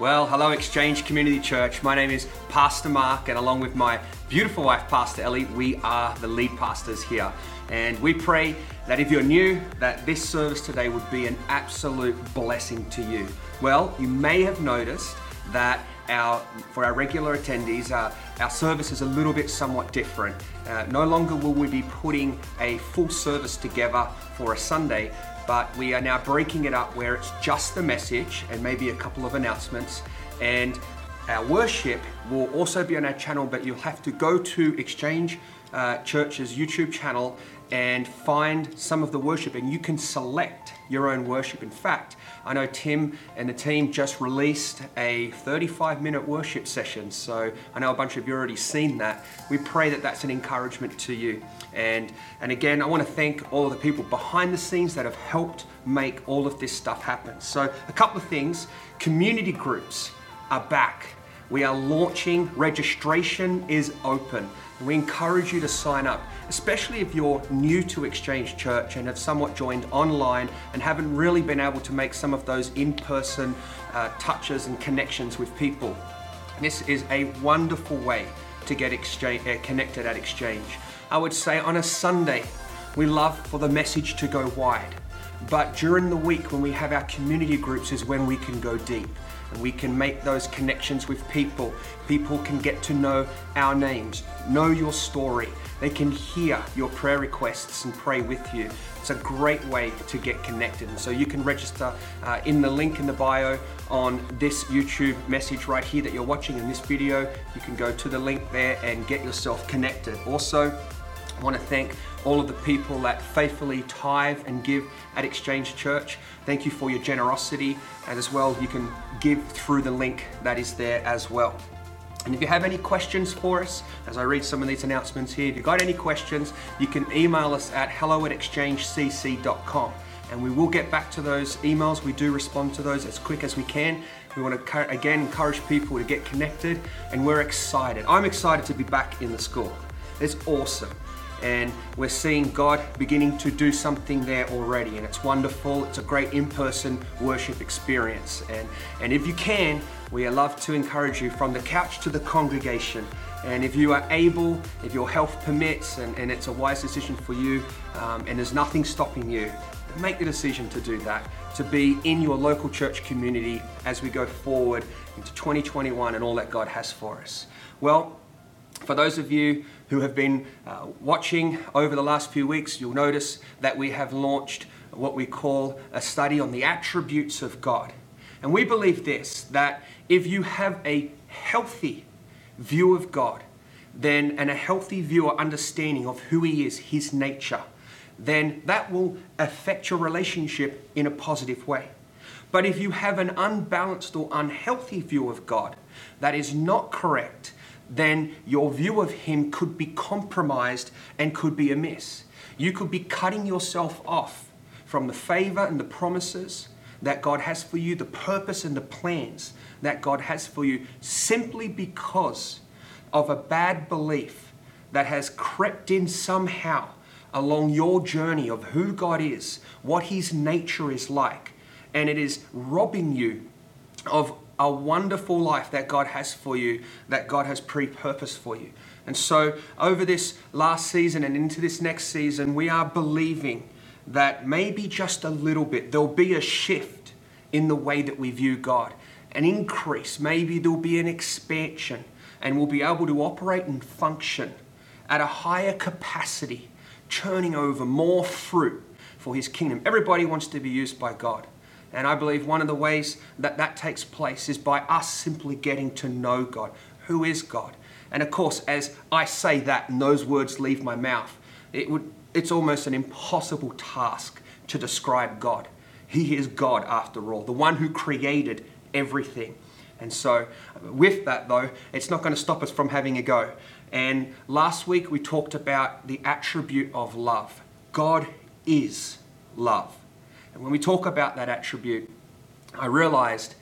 Well, hello, Exchange Community Church. My name is Pastor Mark, and along with my beautiful wife, Pastor Ellie, we are the lead pastors here. And we pray that if you're new, that this service today would be an absolute blessing to you. Well, you may have noticed that our for our regular attendees, uh, our service is a little bit somewhat different. Uh, no longer will we be putting a full service together for a Sunday, but we are now breaking it up where it's just the message and maybe a couple of announcements. And our worship will also be on our channel, but you'll have to go to Exchange uh, Church's YouTube channel and find some of the worship, and you can select your own worship. In fact, I know Tim and the team just released a 35 minute worship session, so I know a bunch of you already seen that. We pray that that's an encouragement to you. And, and again, I want to thank all of the people behind the scenes that have helped make all of this stuff happen. So, a couple of things community groups are back. We are launching, registration is open. We encourage you to sign up, especially if you're new to Exchange Church and have somewhat joined online and haven't really been able to make some of those in person uh, touches and connections with people. This is a wonderful way to get exchange, uh, connected at Exchange. I would say on a Sunday, we love for the message to go wide. But during the week, when we have our community groups, is when we can go deep and we can make those connections with people. People can get to know our names, know your story. They can hear your prayer requests and pray with you. It's a great way to get connected. And so you can register uh, in the link in the bio on this YouTube message right here that you're watching in this video. You can go to the link there and get yourself connected. Also, I want to thank all of the people that faithfully tithe and give at Exchange Church. Thank you for your generosity, and as well, you can give through the link that is there as well. And if you have any questions for us, as I read some of these announcements here, if you've got any questions, you can email us at hello at exchangecc.com and we will get back to those emails. We do respond to those as quick as we can. We want to again encourage people to get connected, and we're excited. I'm excited to be back in the school. It's awesome and we're seeing God beginning to do something there already, and it's wonderful. It's a great in-person worship experience, and and if you can, we love to encourage you from the couch to the congregation. And if you are able, if your health permits, and, and it's a wise decision for you, um, and there's nothing stopping you, make the decision to do that, to be in your local church community as we go forward into 2021 and all that God has for us. Well, for those of you who have been uh, watching over the last few weeks, you'll notice that we have launched what we call a study on the attributes of God. And we believe this that if you have a healthy view of God, then and a healthy view or understanding of who He is, His nature, then that will affect your relationship in a positive way. But if you have an unbalanced or unhealthy view of God that is not correct, then your view of Him could be compromised and could be amiss. You could be cutting yourself off from the favor and the promises that God has for you, the purpose and the plans that God has for you, simply because of a bad belief that has crept in somehow along your journey of who God is, what His nature is like, and it is robbing you of a wonderful life that God has for you, that God has pre purposed for you. And so, over this last season and into this next season, we are believing that maybe just a little bit there'll be a shift in the way that we view God, an increase. Maybe there'll be an expansion, and we'll be able to operate and function at a higher capacity, churning over more fruit for His kingdom. Everybody wants to be used by God. And I believe one of the ways that that takes place is by us simply getting to know God. Who is God? And of course, as I say that and those words leave my mouth, it would, it's almost an impossible task to describe God. He is God after all, the one who created everything. And so, with that though, it's not going to stop us from having a go. And last week we talked about the attribute of love. God is love. And when we talk about that attribute, I realized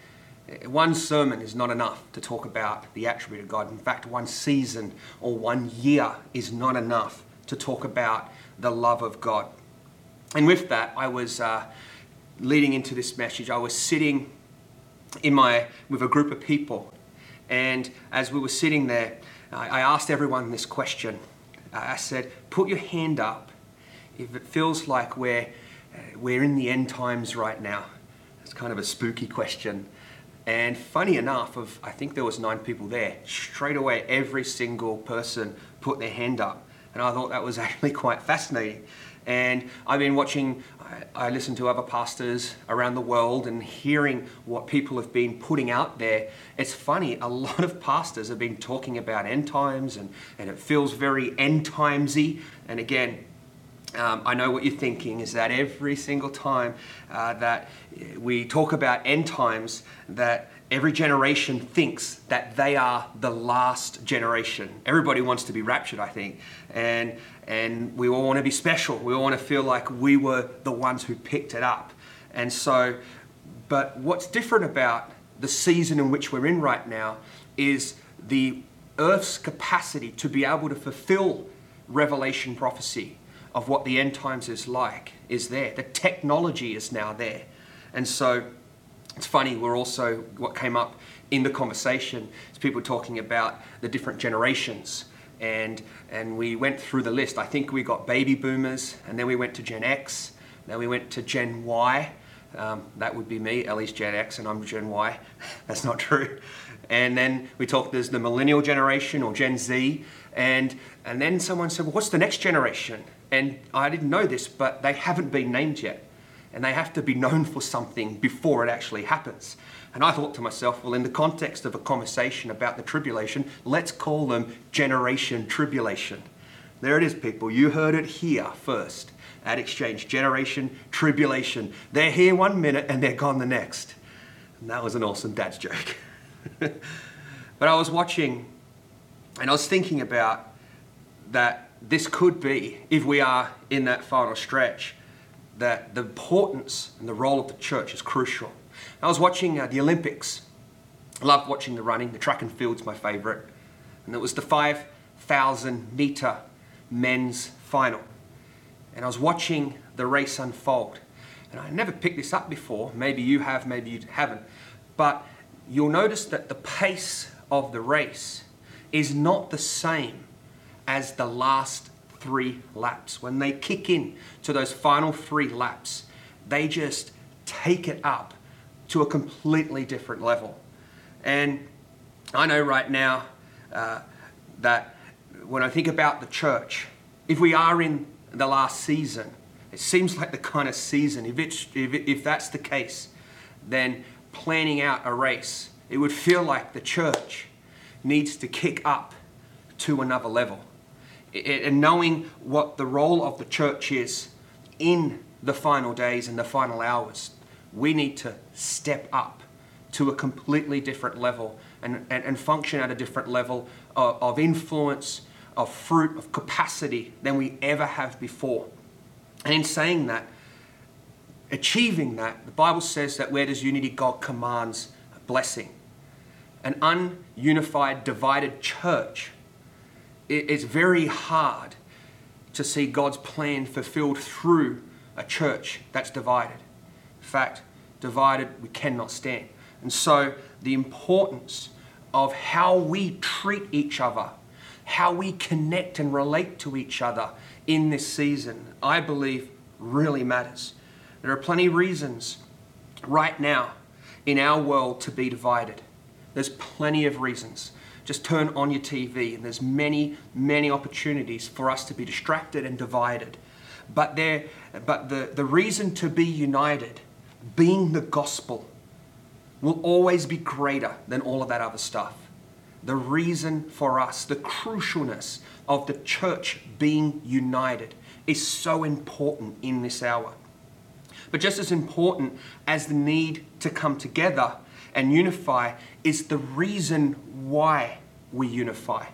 one sermon is not enough to talk about the attribute of God. In fact, one season or one year is not enough to talk about the love of God. And with that, I was uh, leading into this message, I was sitting in my with a group of people, and as we were sitting there, I, I asked everyone this question. I said, "Put your hand up if it feels like we're uh, we're in the end times right now." It's kind of a spooky question. And funny enough, of I think there was nine people there. Straight away, every single person put their hand up, and I thought that was actually quite fascinating. And I've been watching, I, I listen to other pastors around the world and hearing what people have been putting out there. It's funny, a lot of pastors have been talking about end times, and, and it feels very end timesy. And again, um, I know what you're thinking is that every single time uh, that we talk about end times, that every generation thinks that they are the last generation. Everybody wants to be raptured, I think, and and we all want to be special. We all want to feel like we were the ones who picked it up. And so, but what's different about the season in which we're in right now is the Earth's capacity to be able to fulfill Revelation prophecy of what the end times is like is there. The technology is now there. And so it's funny, we're also, what came up in the conversation is people talking about the different generations. And, and we went through the list. I think we got baby boomers, and then we went to Gen X, then we went to Gen Y. Um, that would be me. Ellie's Gen X, and I'm Gen Y. That's not true. And then we talked, there's the millennial generation or Gen Z. And, and then someone said, well, what's the next generation? And I didn't know this, but they haven't been named yet. And they have to be known for something before it actually happens. And I thought to myself, well, in the context of a conversation about the tribulation, let's call them Generation Tribulation. There it is, people. You heard it here first at Exchange. Generation Tribulation. They're here one minute and they're gone the next. And that was an awesome dad's joke. but I was watching and I was thinking about that this could be, if we are in that final stretch, that the importance and the role of the church is crucial. I was watching uh, the Olympics. I love watching the running. The track and field's my favourite. And it was the 5,000 metre men's final. And I was watching the race unfold. And I never picked this up before. Maybe you have, maybe you haven't. But you'll notice that the pace of the race is not the same as the last three laps. When they kick in to those final three laps, they just take it up to a completely different level. And I know right now uh, that when I think about the church, if we are in the last season, it seems like the kind of season, if, it's, if, if that's the case, then planning out a race, it would feel like the church needs to kick up to another level and knowing what the role of the church is in the final days and the final hours, we need to step up to a completely different level and, and, and function at a different level of, of influence, of fruit, of capacity than we ever have before. And in saying that, achieving that, the Bible says that where there's unity, God commands a blessing. An ununified, divided church it's very hard to see God's plan fulfilled through a church that's divided. In fact, divided we cannot stand. And so, the importance of how we treat each other, how we connect and relate to each other in this season, I believe really matters. There are plenty of reasons right now in our world to be divided. There's plenty of reasons just turn on your TV and there's many, many opportunities for us to be distracted and divided. But, there, but the, the reason to be united, being the gospel, will always be greater than all of that other stuff. The reason for us, the crucialness of the church being united is so important in this hour. But just as important as the need to come together and unify is the reason why we unify.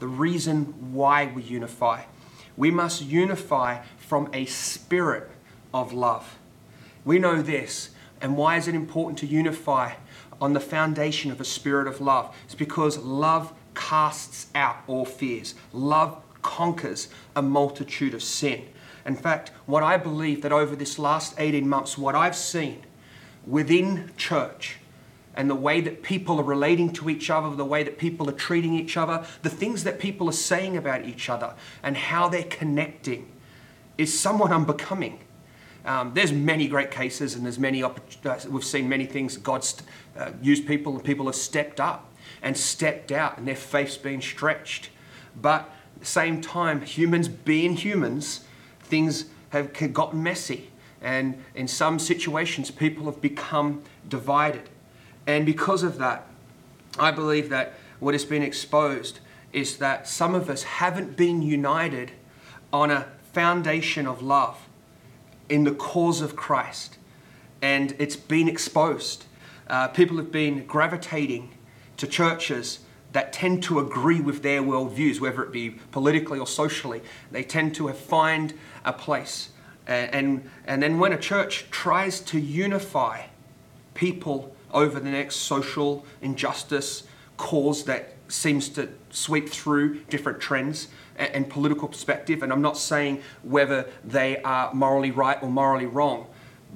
The reason why we unify. We must unify from a spirit of love. We know this. And why is it important to unify on the foundation of a spirit of love? It's because love casts out all fears. Love conquers a multitude of sin. In fact, what I believe that over this last 18 months, what I've seen within church and the way that people are relating to each other, the way that people are treating each other, the things that people are saying about each other, and how they're connecting is somewhat unbecoming. Um, there's many great cases, and there's many uh, we've seen many things. God's uh, used people, and people have stepped up and stepped out, and their faith's been stretched. But at the same time, humans being humans, things have gotten messy, and in some situations, people have become divided. And because of that, I believe that what has been exposed is that some of us haven't been united on a foundation of love in the cause of Christ. And it's been exposed. Uh, people have been gravitating to churches that tend to agree with their worldviews, whether it be politically or socially. They tend to find a place. And, and, and then when a church tries to unify people over the next social injustice cause that seems to sweep through different trends and, and political perspective. And I'm not saying whether they are morally right or morally wrong.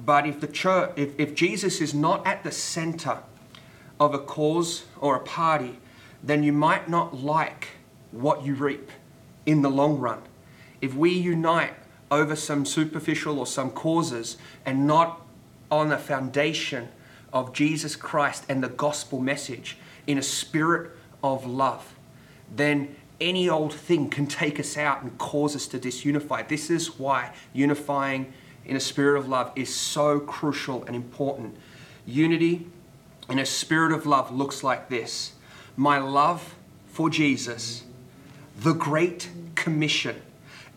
But if the church, if, if Jesus is not at the center of a cause or a party, then you might not like what you reap in the long run. If we unite over some superficial or some causes and not on a foundation of Jesus Christ and the gospel message in a spirit of love, then any old thing can take us out and cause us to disunify. This is why unifying in a spirit of love is so crucial and important. Unity in a spirit of love looks like this my love for Jesus, the Great Commission,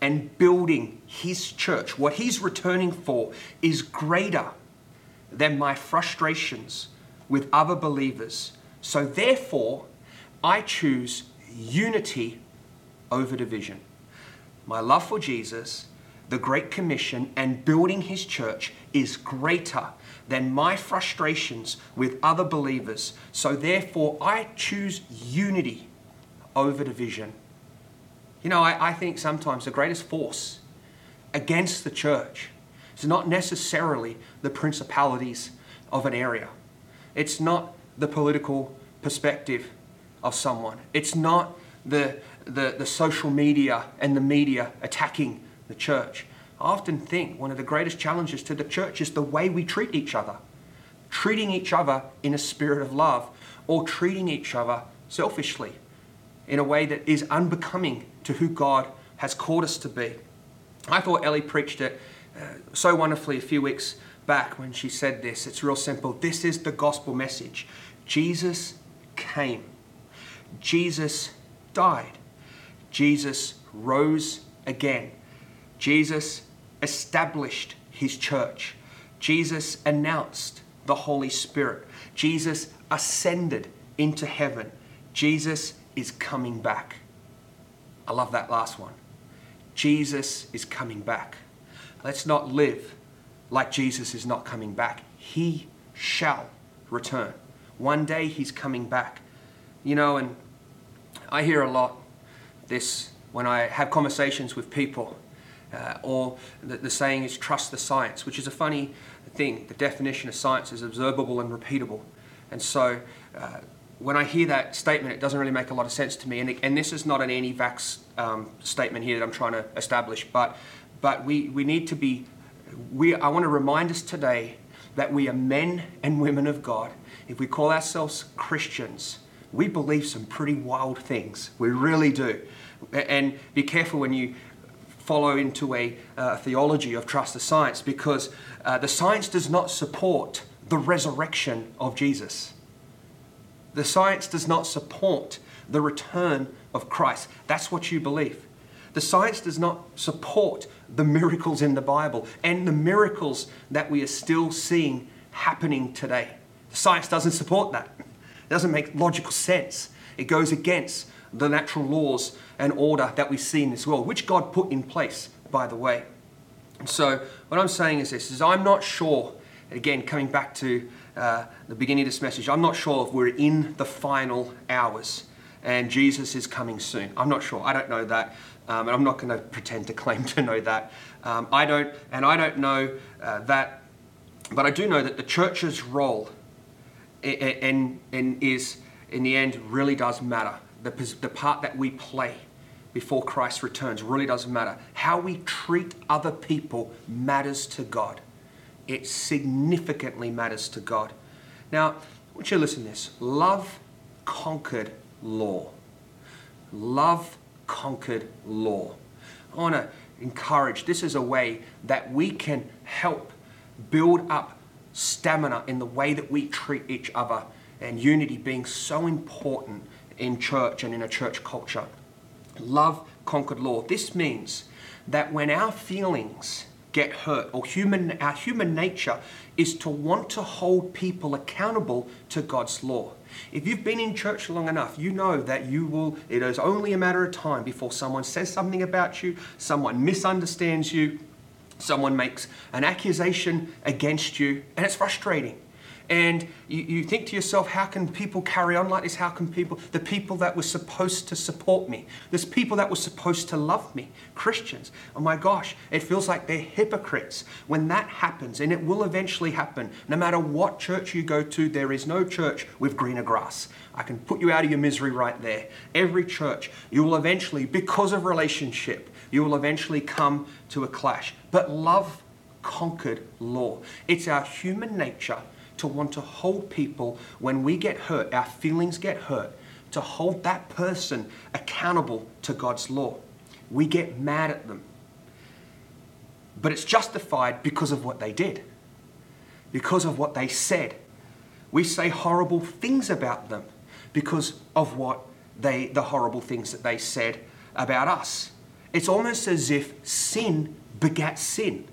and building His church, what He's returning for, is greater than my frustrations with other believers. So, therefore, I choose unity over division. My love for Jesus, the Great Commission, and building His church is greater than my frustrations with other believers. So, therefore, I choose unity over division. You know, I, I think sometimes the greatest force against the church is not necessarily the principalities of an area, it's not the political perspective of someone. It's not the, the, the social media and the media attacking the church. I often think one of the greatest challenges to the church is the way we treat each other. Treating each other in a spirit of love or treating each other selfishly in a way that is unbecoming to who God has called us to be. I thought Ellie preached it so wonderfully a few weeks back when she said this. It's real simple. This is the gospel message. Jesus came Jesus died. Jesus rose again. Jesus established his church. Jesus announced the Holy Spirit. Jesus ascended into heaven. Jesus is coming back. I love that last one. Jesus is coming back. Let's not live like Jesus is not coming back. He shall return. One day he's coming back. You know, and I hear a lot this when I have conversations with people, uh, or the, the, saying is trust the science, which is a funny thing. The definition of science is observable and repeatable. And so uh, when I hear that statement, it doesn't really make a lot of sense to me. And, and this is not an anti vax um, statement here that I'm trying to establish, but, but we, we need to be, we, I want to remind us today that we are men and women of God. If we call ourselves Christians, we believe some pretty wild things. We really do. And be careful when you follow into a uh, theology of trust the science because uh, the science does not support the resurrection of Jesus. The science does not support the return of Christ. That's what you believe. The science does not support the miracles in the Bible and the miracles that we are still seeing happening today. The science doesn't support that. It doesn't make logical sense. It goes against the natural laws and order that we see in this world, which God put in place, by the way. So, what I'm saying is this: is I'm not sure. Again, coming back to uh, the beginning of this message, I'm not sure if we're in the final hours and Jesus is coming soon. I'm not sure. I don't know that, um, and I'm not going to pretend to claim to know that. Um, I don't, and I don't know uh, that, but I do know that the church's role and, and is, in the end, really does matter. The, the part that we play before Christ returns really doesn't matter. How we treat other people matters to God. It significantly matters to God. Now, I want you to listen to this. Love conquered law. Love conquered law. I want to encourage this is a way that we can help build up stamina in the way that we treat each other and unity being so important in church and in a church culture. Love conquered law. This means that when our feelings get hurt or human our human nature is to want to hold people accountable to God's law. If you've been in church long enough, you know that you will it is only a matter of time before someone says something about you, someone misunderstands you, someone makes an accusation against you, and it's frustrating and you, you think to yourself, how can people carry on like this? How can people, the people that were supposed to support me, there's people that were supposed to love me, Christians, oh my gosh, it feels like they're hypocrites. When that happens, and it will eventually happen, no matter what church you go to, there is no church with greener grass. I can put you out of your misery right there. Every church, you will eventually, because of relationship, you will eventually come to a clash. But love conquered law. It's our human nature to want to hold people when we get hurt, our feelings get hurt, to hold that person accountable to God's law. We get mad at them. But it's justified because of what they did, because of what they said. We say horrible things about them because of what they, the horrible things that they said about us. It's almost as if sin begat sin.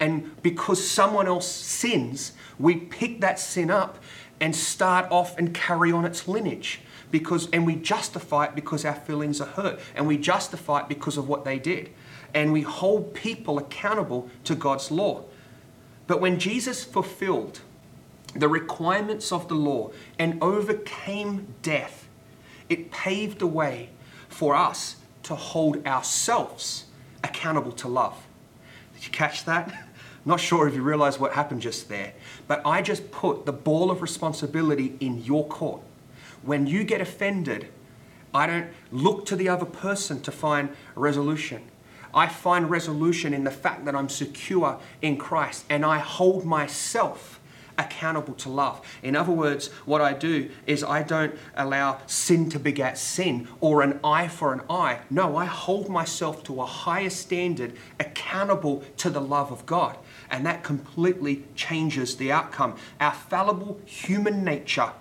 And because someone else sins, we pick that sin up and start off and carry on its lineage because and we justify it because our feelings are hurt and we justify it because of what they did. And we hold people accountable to God's law. But when Jesus fulfilled the requirements of the law and overcame death it paved the way for us to hold ourselves accountable to love. Did you catch that not sure if you realize what happened just there, but I just put the ball of responsibility in your court. When you get offended, I don't look to the other person to find resolution. I find resolution in the fact that I'm secure in Christ and I hold myself accountable to love. In other words, what I do is I don't allow sin to beget sin or an eye for an eye. No, I hold myself to a higher standard, accountable to the love of God. And that completely changes the outcome. Our fallible human nature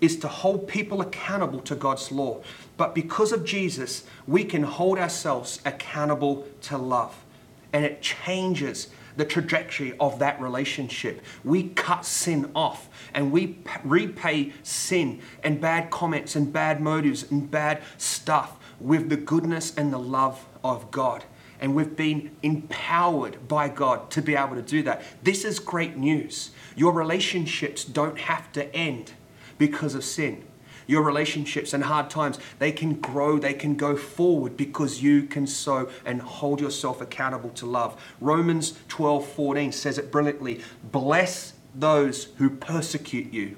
is to hold people accountable to God's law. But because of Jesus, we can hold ourselves accountable to love. And it changes the trajectory of that relationship. We cut sin off and we repay sin and bad comments and bad motives and bad stuff with the goodness and the love of God. And we've been empowered by God to be able to do that. This is great news. Your relationships don't have to end because of sin your relationships and hard times, they can grow, they can go forward because you can sow and hold yourself accountable to love. Romans 12 14 says it brilliantly bless those who persecute you.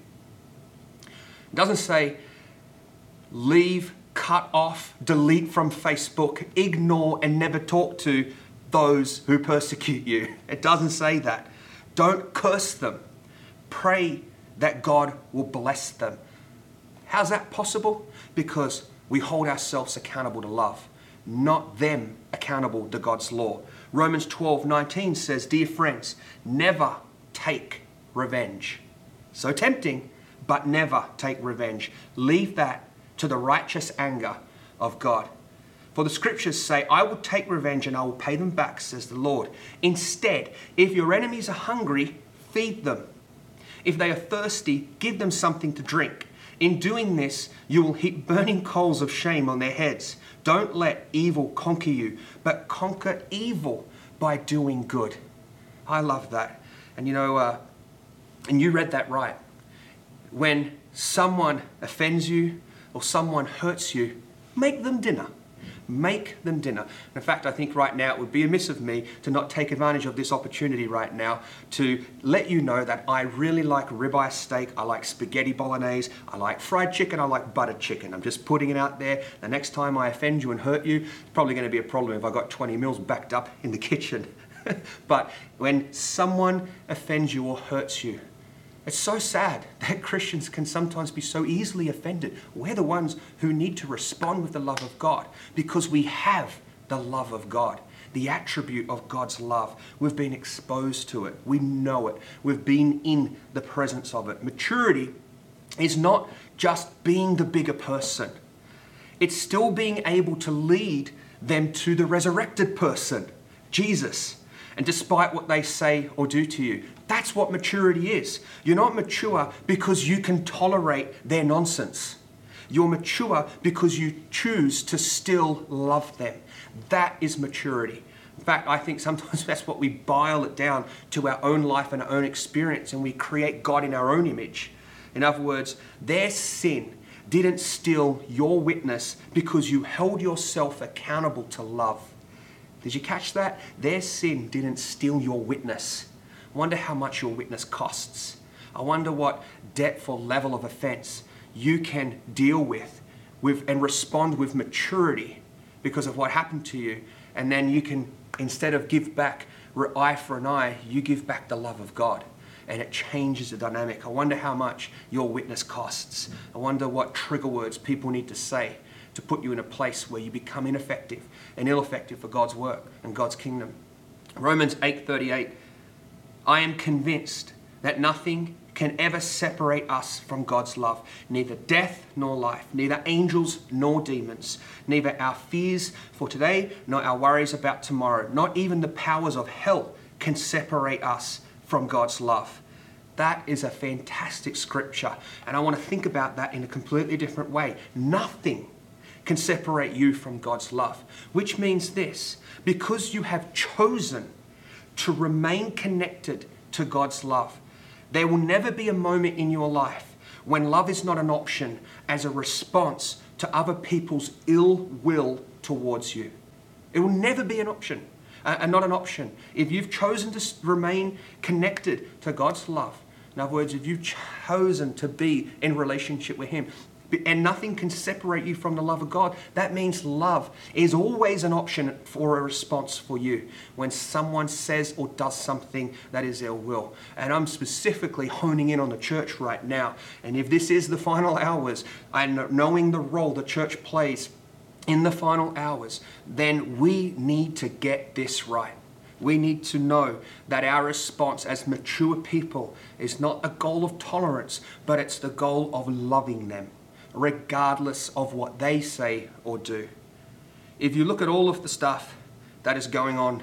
It doesn't say leave, cut off, delete from Facebook, ignore, and never talk to those who persecute you. It doesn't say that. Don't curse them. Pray that God will bless them. How's that possible? Because we hold ourselves accountable to love, not them accountable to God's law. Romans 12 19 says, Dear friends, never take revenge. So tempting, but never take revenge. Leave that to the righteous anger of God. For the scriptures say, I will take revenge and I will pay them back, says the Lord. Instead, if your enemies are hungry, feed them. If they are thirsty, give them something to drink. In doing this, you will heap burning coals of shame on their heads. Don't let evil conquer you, but conquer evil by doing good. I love that. And you know, uh, and you read that right. When someone offends you or someone hurts you, make them dinner. Make them dinner. In fact, I think right now it would be amiss of me to not take advantage of this opportunity right now to let you know that I really like ribeye steak, I like spaghetti bolognese, I like fried chicken, I like buttered chicken. I'm just putting it out there. The next time I offend you and hurt you, it's probably going to be a problem if I got 20 meals backed up in the kitchen. but when someone offends you or hurts you, it's so sad that Christians can sometimes be so easily offended. We're the ones who need to respond with the love of God because we have the love of God, the attribute of God's love. We've been exposed to it, we know it, we've been in the presence of it. Maturity is not just being the bigger person, it's still being able to lead them to the resurrected person, Jesus. And despite what they say or do to you, that's what maturity is. You're not mature because you can tolerate their nonsense. You're mature because you choose to still love them. That is maturity. In fact, I think sometimes that's what we bile it down to our own life and our own experience, and we create God in our own image. In other words, their sin didn't steal your witness because you held yourself accountable to love. Did you catch that? Their sin didn't steal your witness. I wonder how much your witness costs. I wonder what depth or level of offense you can deal with, with and respond with maturity because of what happened to you. And then you can, instead of give back eye for an eye, you give back the love of God. And it changes the dynamic. I wonder how much your witness costs. I wonder what trigger words people need to say to put you in a place where you become ineffective and ill-effective for God's work and God's kingdom. Romans 8:38 I am convinced that nothing can ever separate us from God's love. Neither death nor life, neither angels nor demons, neither our fears for today nor our worries about tomorrow, not even the powers of hell can separate us from God's love. That is a fantastic scripture. And I want to think about that in a completely different way. Nothing can separate you from God's love. Which means this because you have chosen to remain connected to God's love, there will never be a moment in your life when love is not an option as a response to other people's ill will towards you. It will never be an option, uh, and not an option. If you've chosen to remain connected to God's love, in other words, if you've chosen to be in relationship with Him, and nothing can separate you from the love of God. That means love is always an option for a response for you when someone says or does something that is ill will. And I'm specifically honing in on the church right now. And if this is the final hours, and knowing the role the church plays in the final hours, then we need to get this right. We need to know that our response as mature people is not a goal of tolerance, but it's the goal of loving them regardless of what they say or do. If you look at all of the stuff that is going on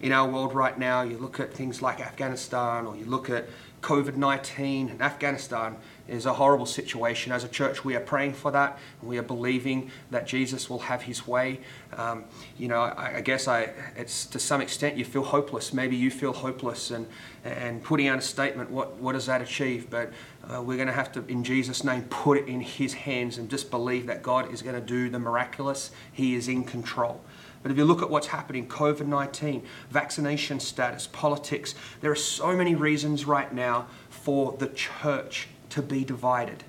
in our world right now, you look at things like Afghanistan or you look at COVID 19 and Afghanistan is a horrible situation. As a church, we are praying for that. We are believing that Jesus will have his way. Um, you know, I, I, guess I, it's to some extent you feel hopeless. Maybe you feel hopeless, and, and putting out a statement, what, what does that achieve? But uh, we're going to have to, in Jesus' name, put it in his hands and just believe that God is going to do the miraculous. He is in control. But if you look at what's happening, COVID 19, vaccination status, politics, there are so many reasons right now for the church to be divided.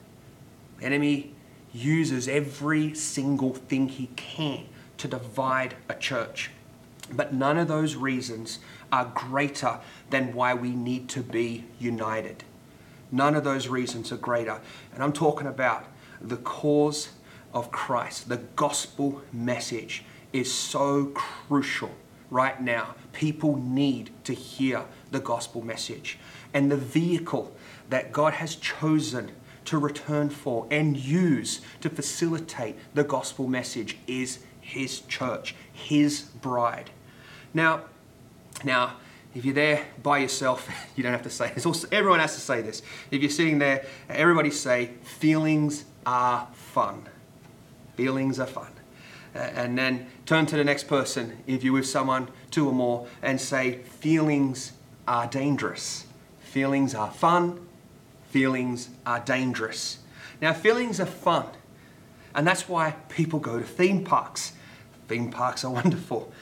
The enemy uses every single thing he can to divide a church. But none of those reasons are greater than why we need to be united. None of those reasons are greater. And I'm talking about the cause of Christ. The gospel message is so crucial right now. People need to hear the gospel message. And the vehicle that God has chosen to return for and use to facilitate the gospel message is his church, his bride. Now, now, if you're there by yourself, you don't have to say this. Also, everyone has to say this. If you're sitting there, everybody say, feelings are fun. Feelings are fun. And then turn to the next person, if you're with someone, two or more, and say, feelings are dangerous. Feelings are fun feelings are dangerous. Now, feelings are fun, and that's why people go to theme parks. Theme parks are wonderful.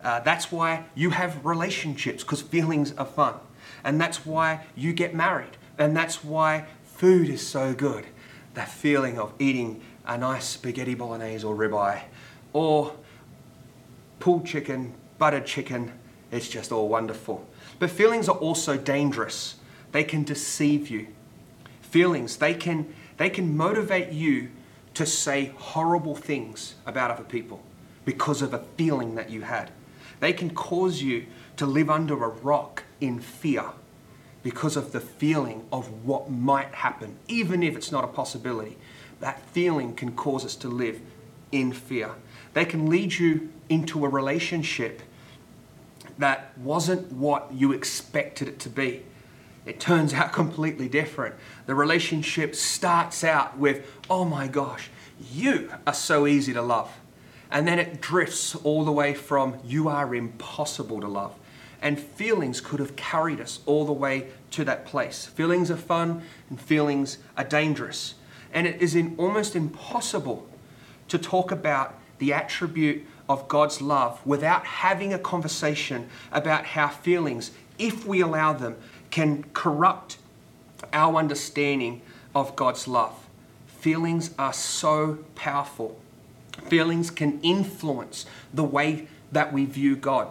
Uh, that's why you have relationships, because feelings are fun. And that's why you get married. And that's why food is so good. That feeling of eating a nice spaghetti bolognese or ribeye, or pulled chicken, buttered chicken, it's just all wonderful. But feelings are also dangerous. They can deceive you. Feelings, they can, they can motivate you to say horrible things about other people because of a feeling that you had. They can cause you to live under a rock in fear because of the feeling of what might happen, even if it's not a possibility. That feeling can cause us to live in fear. They can lead you into a relationship that wasn't what you expected it to be. It turns out completely different. The relationship starts out with, oh my gosh, you are so easy to love. And then it drifts all the way from, you are impossible to love. And feelings could have carried us all the way to that place. Feelings are fun and feelings are dangerous. And it is almost impossible to talk about the attribute of God's love without having a conversation about how feelings, if we allow them, can corrupt our understanding of God's love. Feelings are so powerful. Feelings can influence the way that we view God.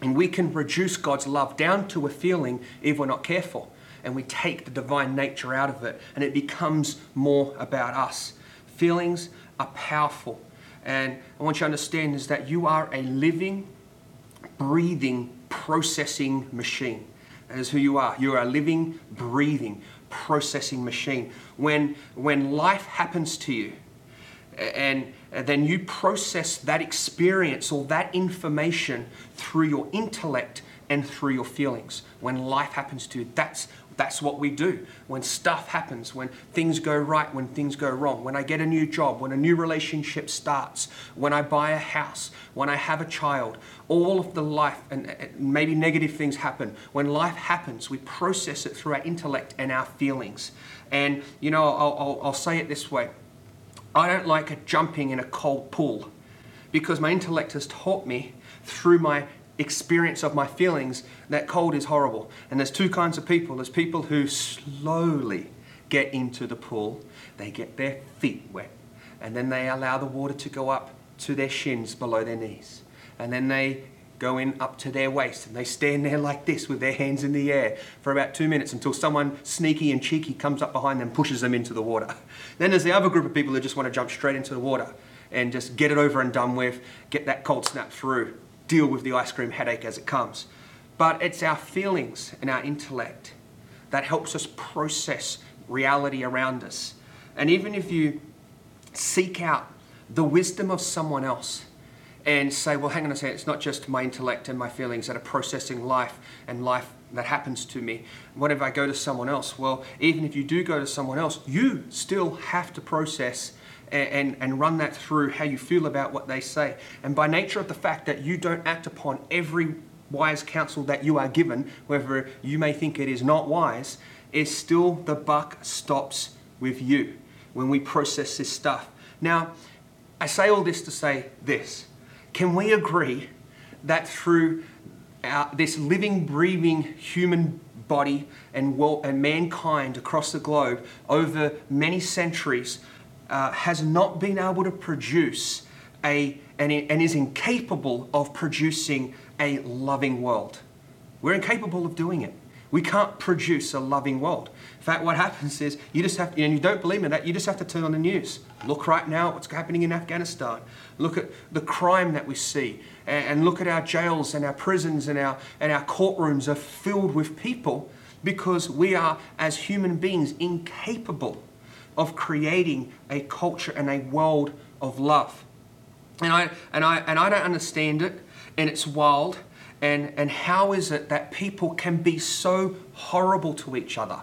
And we can reduce God's love down to a feeling if we're not careful. And we take the divine nature out of it, and it becomes more about us. Feelings are powerful. And I want you to understand is that you are a living, breathing, processing machine. That is who you are. You are a living, breathing, processing machine. When, when life happens to you, and then you process that experience or that information through your intellect and through your feelings. When life happens to you, that's that's what we do. When stuff happens, when things go right, when things go wrong, when I get a new job, when a new relationship starts, when I buy a house, when I have a child, all of the life and maybe negative things happen. When life happens, we process it through our intellect and our feelings. And, you know, I'll, I'll, I'll say it this way I don't like jumping in a cold pool because my intellect has taught me through my experience of my feelings that cold is horrible. And there's two kinds of people there's people who slowly get into the pool, they get their feet wet, and then they allow the water to go up to their shins below their knees. And then they go in up to their waist and they stand there like this with their hands in the air for about two minutes until someone sneaky and cheeky comes up behind them pushes them into the water. Then there's the other group of people who just want to jump straight into the water and just get it over and done with, get that cold snap through, deal with the ice cream headache as it comes. But it's our feelings and our intellect that helps us process reality around us. And even if you seek out the wisdom of someone else, and say, well, hang on a second, it's not just my intellect and my feelings that are processing life and life that happens to me. What if I go to someone else? Well, even if you do go to someone else, you still have to process and, and, run that through how you feel about what they say. And by nature of the fact that you don't act upon every wise counsel that you are given, whether you may think it is not wise, is still the buck stops with you when we process this stuff. Now, I say all this to say this can we agree that through our, this living, breathing human body and, world, and mankind across the globe over many centuries uh, has not been able to produce a, and, and is incapable of producing a loving world? We're incapable of doing it. We can't produce a loving world. In fact, what happens is you just have, to, and you don't believe in that, you just have to turn on the news. Look right now what's happening in Afghanistan. Look at the crime that we see, and, look at our jails and our prisons and our, and our courtrooms are filled with people because we are, as human beings, incapable of creating a culture and a world of love. And I, and I, and I don't understand it, and it's wild and, and how is it that people can be so horrible to each other?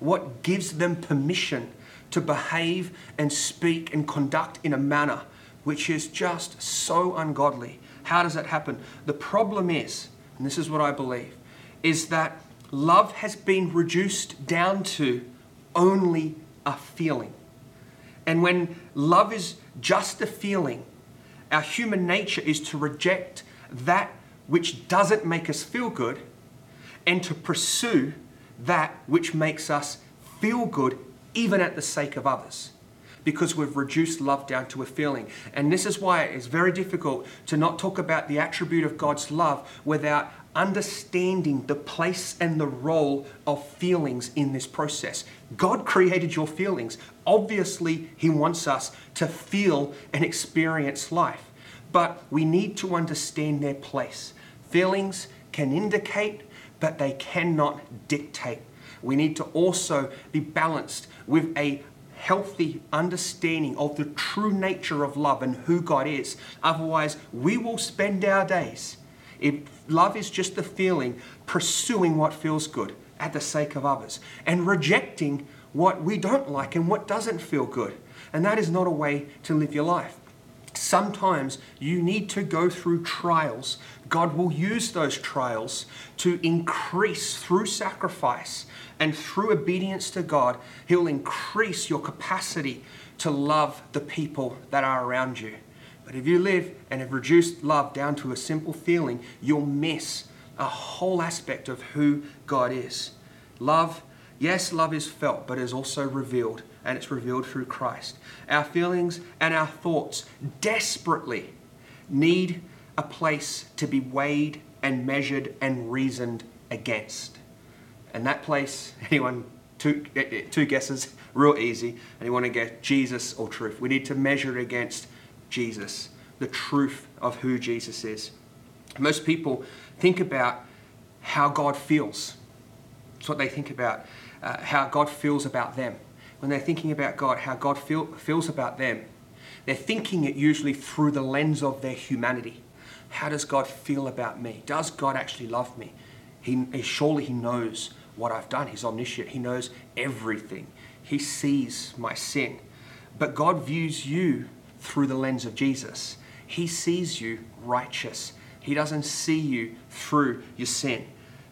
What gives them permission to behave and speak and conduct in a manner which is just so ungodly? How does that happen? The problem is, and this is what I believe, is that love has been reduced down to only a feeling. And when love is just a feeling, Our human nature is to reject that which doesn't make us feel good and to pursue that which makes us feel good, even at the sake of others. Because we've reduced love down to a feeling. And this is why it's very difficult to not talk about the attribute of God's love without understanding the place and the role of feelings in this process. God created your feelings. Obviously, He wants us to feel and experience life. But we need to understand their place. Feelings can indicate, but they cannot dictate. We need to also be balanced with a healthy understanding of the true nature of love and who God is. Otherwise, we will spend our days, if love is just the feeling, pursuing what feels good at the sake of others and rejecting what we don't like and what doesn't feel good. And that is not a way to live your life. Sometimes you need to go through trials. God will use those trials to increase through sacrifice and through obedience to God. He'll increase your capacity to love the people that are around you. But if you live and have reduced love down to a simple feeling, you'll miss a whole aspect of who God is. Love, yes, love is felt, but is also revealed and it's revealed through Christ. Our feelings and our thoughts desperately need a place to be weighed and measured and reasoned against. And that place, anyone, two, eh, eh, two guesses, real easy. And you want to get Jesus or truth. We need to measure it against Jesus, the truth of who Jesus is. Most people think about how God feels. It's what they think about, uh, how God feels about them when they're thinking about God, how God feel, feels about them, they're thinking it usually through the lens of their humanity. How does God feel about me? Does God actually love me? He, surely He knows what I've done. He's omniscient. He knows everything. He sees my sin. But God views you through the lens of Jesus. He sees you righteous. He doesn't see you through your sin.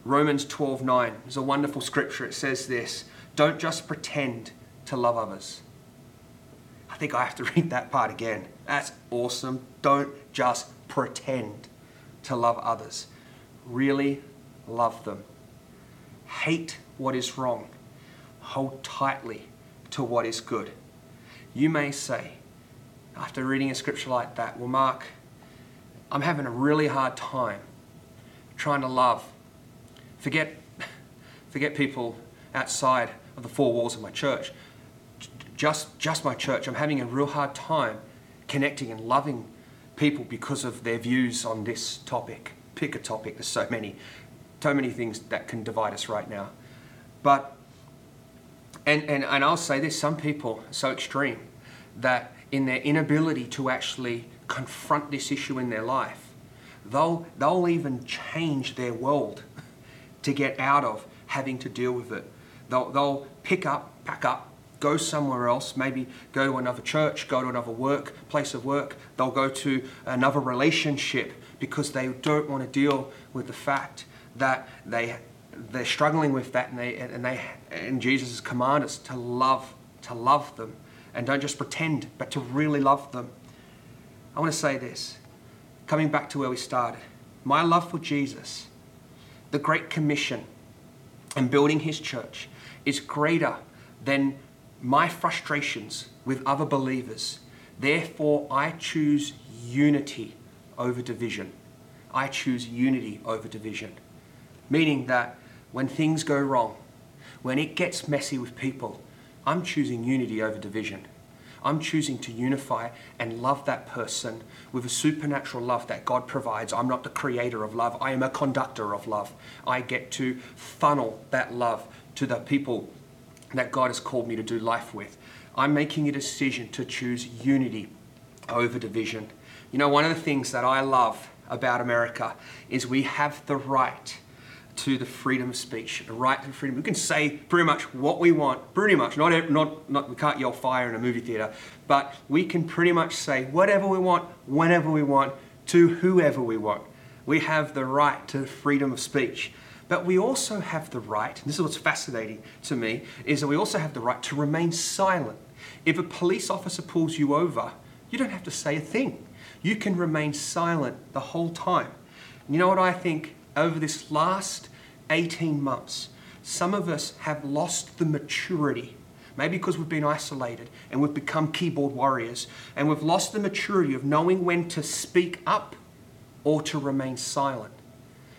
Romans 12:9 is a wonderful scripture. It says this, don't just pretend to love others. I think I have to read that part again. That's awesome. Don't just pretend to love others. Really love them. Hate what is wrong. Hold tightly to what is good. You may say, after reading a scripture like that, well, Mark, I'm having a really hard time trying to love. Forget, forget people outside of the four walls of my church just, just my church, I'm having a real hard time connecting and loving people because of their views on this topic. Pick a topic, there's so many, so many things that can divide us right now. But, and, and, and I'll say this some people are so extreme that in their inability to actually confront this issue in their life, they'll, they'll even change their world to get out of having to deal with it. They'll, they'll pick up, pack up, go somewhere else, maybe go to another church, go to another work, place of work. They'll go to another relationship because they don't want to deal with the fact that they they're struggling with that and they and they and Jesus command us to love to love them and don't just pretend but to really love them. I want to say this. Coming back to where we started. My love for Jesus, the great commission and building his church is greater than my frustrations with other believers. Therefore, I choose unity over division. I choose unity over division. Meaning that when things go wrong, when it gets messy with people, I'm choosing unity over division. I'm choosing to unify and love that person with a supernatural love that God provides. I'm not the creator of love, I am a conductor of love. I get to funnel that love to the people that God has called me to do life with. I'm making a decision to choose unity over division. You know, one of the things that I love about America is we have the right to the freedom of speech, the right to freedom. We can say pretty much what we want, pretty much. Not, not, not, we can't yell fire in a movie theater, but we can pretty much say whatever we want, whenever we want, to whoever we want. We have the right to freedom of speech. But we also have the right, this is what's fascinating to me, is that we also have the right to remain silent. If a police officer pulls you over, you don't have to say a thing You can remain silent the whole time. You know what I think? Over this last 18 months, some of us have lost the maturity. Maybe because we've been isolated and we've become keyboard warriors, and we've lost the maturity of knowing when to speak up or to remain silent.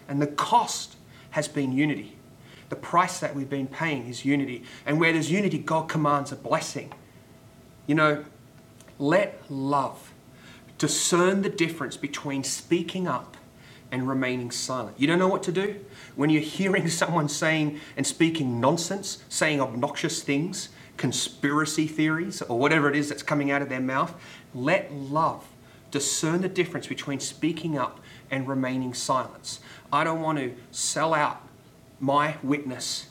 And the cost has been unity. The price that we've been paying is unity. And where there's unity, God commands a blessing. You know, let love discern the difference between speaking up and remaining silent. You don't know what to do? When you're hearing someone saying and speaking nonsense, saying obnoxious things, conspiracy theories, or whatever it is that's coming out of their mouth, let love discern the difference between speaking up and remaining silent. I don't want to sell out my witness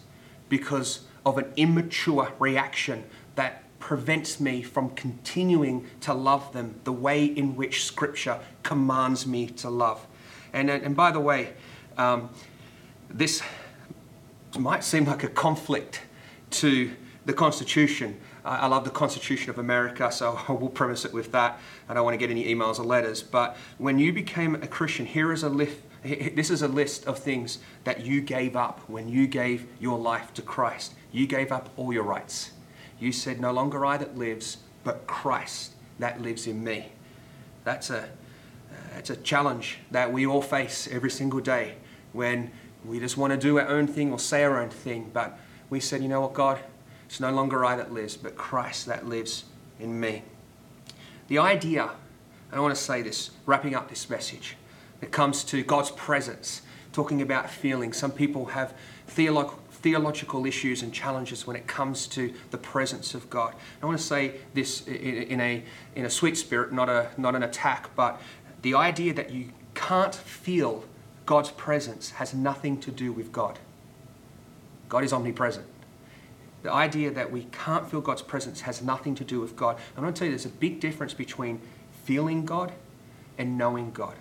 because of an immature reaction that prevents me from continuing to love them the way in which Scripture commands me to love. And, and by the way, um, this might seem like a conflict to the Constitution. I love the Constitution of America, so I will premise it with that. I don't want to get any emails or letters. But when you became a Christian, here is a list. This is a list of things that you gave up when you gave your life to Christ. You gave up all your rights. You said, No longer I that lives, but Christ that lives in me. That's a, it's a challenge that we all face every single day when we just want to do our own thing or say our own thing. But we said, You know what, God? It's no longer I that lives, but Christ that lives in me. The idea, and I want to say this, wrapping up this message, it comes to God's presence, talking about feeling. Some people have theolog- theological issues and challenges when it comes to the presence of God. I want to say this in, a, in a sweet spirit, not, a, not an attack, but the idea that you can't feel God's presence has nothing to do with God. God is omnipresent. The idea that we can't feel God's presence has nothing to do with God. I'm going to tell you there's a big difference between feeling God and knowing God.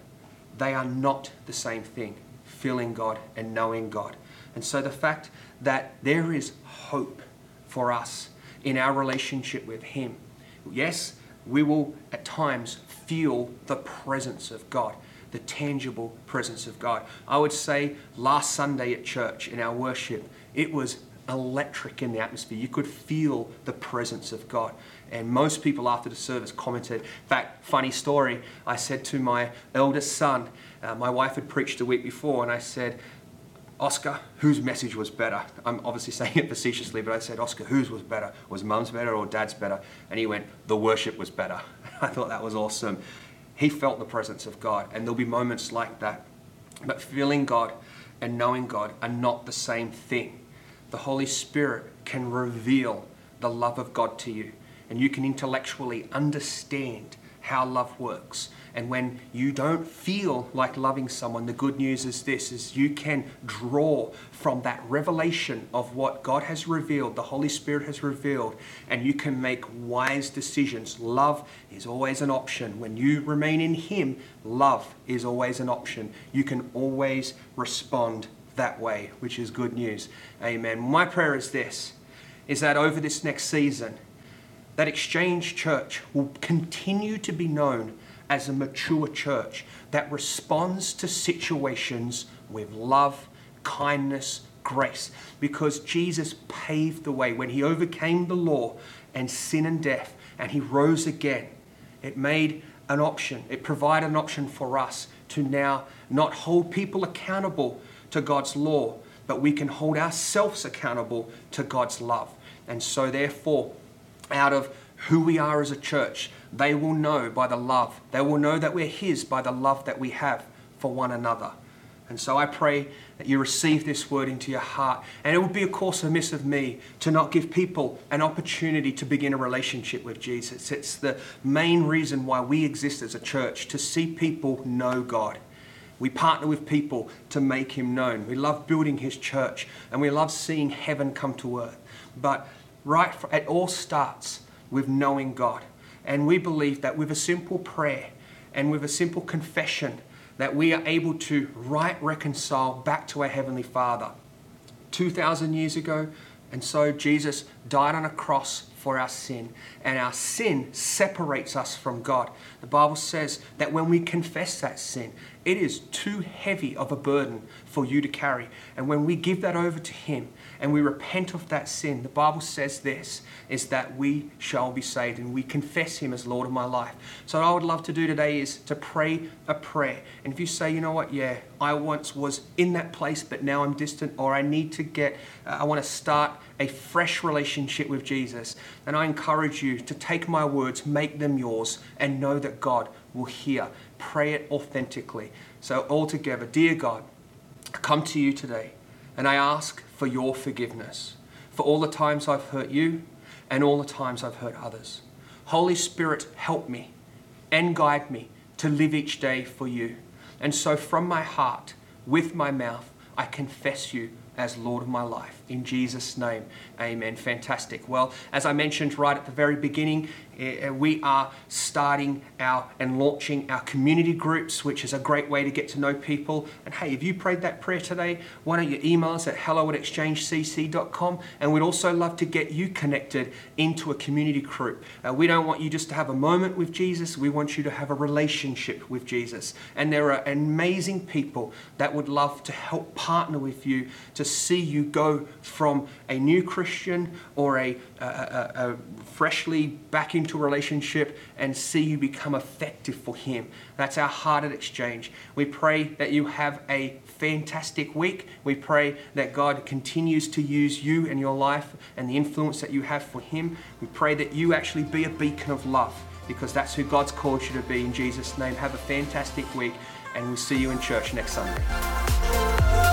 They are not the same thing, feeling God and knowing God. And so the fact that there is hope for us in our relationship with Him. Yes, we will at times feel the presence of God, the tangible presence of God. I would say last Sunday at church in our worship, it was electric in the atmosphere. You could feel the presence of God. And most people after the service commented. In fact, funny story, I said to my eldest son, uh, my wife had preached a week before, and I said, Oscar, whose message was better? I'm obviously saying it facetiously, but I said, Oscar, whose was better? Was mum's better or dad's better? And he went, the worship was better. I thought that was awesome. He felt the presence of God, and there'll be moments like that. But feeling God and knowing God are not the same thing the Holy Spirit can reveal the love of God to you, and you can intellectually understand how love works. And when you don't feel like loving someone, the good news is this is you can draw from that revelation of what God has revealed, the Holy Spirit has revealed, and you can make wise decisions. Love is always an option. When you remain in Him, love is always an option. You can always respond that way, which is good news. Amen. My prayer is this is that over this next season, that Exchange Church will continue to be known as a mature church that responds to situations with love, kindness, grace, because Jesus paved the way when he overcame the law and sin and death and he rose again. It made an option, it provided an option for us to now not hold people accountable to God's law, but we can hold ourselves accountable to God's love. And so, therefore, out of who we are as a church, they will know by the love. They will know that we're His by the love that we have for one another. And so I pray that you receive this word into your heart. And it would be, of course, amiss of me to not give people an opportunity to begin a relationship with Jesus. It's the main reason why we exist as a church to see people know God. We partner with people to make him known. We love building his church and we love seeing heaven come to earth. But right, it all starts with knowing God. And we believe that with a simple prayer and with a simple confession, that we are able to right reconcile back to our Heavenly Father. 2,000 years ago, and so Jesus died on a cross for our sin, and our sin separates us from God. The Bible says that when we confess that sin, it is too heavy of a burden for you to carry. And when we give that over to Him and we repent of that sin, the Bible says this is that we shall be saved and we confess Him as Lord of my life. So, what I would love to do today is to pray a prayer. And if you say, you know what, yeah, I once was in that place, but now I'm distant, or I need to get, uh, I want to start a fresh relationship with Jesus, then I encourage you to take my words, make them yours, and know that God will hear. Pray it authentically. So, all together, dear God, I come to you today and I ask for your forgiveness for all the times I've hurt you and all the times I've hurt others. Holy Spirit, help me and guide me to live each day for you. And so, from my heart, with my mouth, I confess you as Lord of my life. In Jesus' name, amen. Fantastic. Well, as I mentioned right at the very beginning, eh, we are starting our and launching our community groups, which is a great way to get to know people. And hey, if you prayed that prayer today, why don't you email us at hello at exchangecc.com? And we'd also love to get you connected into a community group. Uh, we don't want you just to have a moment with Jesus, we want you to have a relationship with Jesus. And there are amazing people that would love to help partner with you to see you go from a new Christian or a, a, a, freshly back into relationship and see you become effective for Him. That's our heart at exchange. We pray that you have a fantastic week. We pray that God continues to use you and your life and the influence that you have for Him. We pray that you actually be a beacon of love because that's who God's called you to be. In Jesus' name, have a fantastic week and we'll see you in church next Sunday.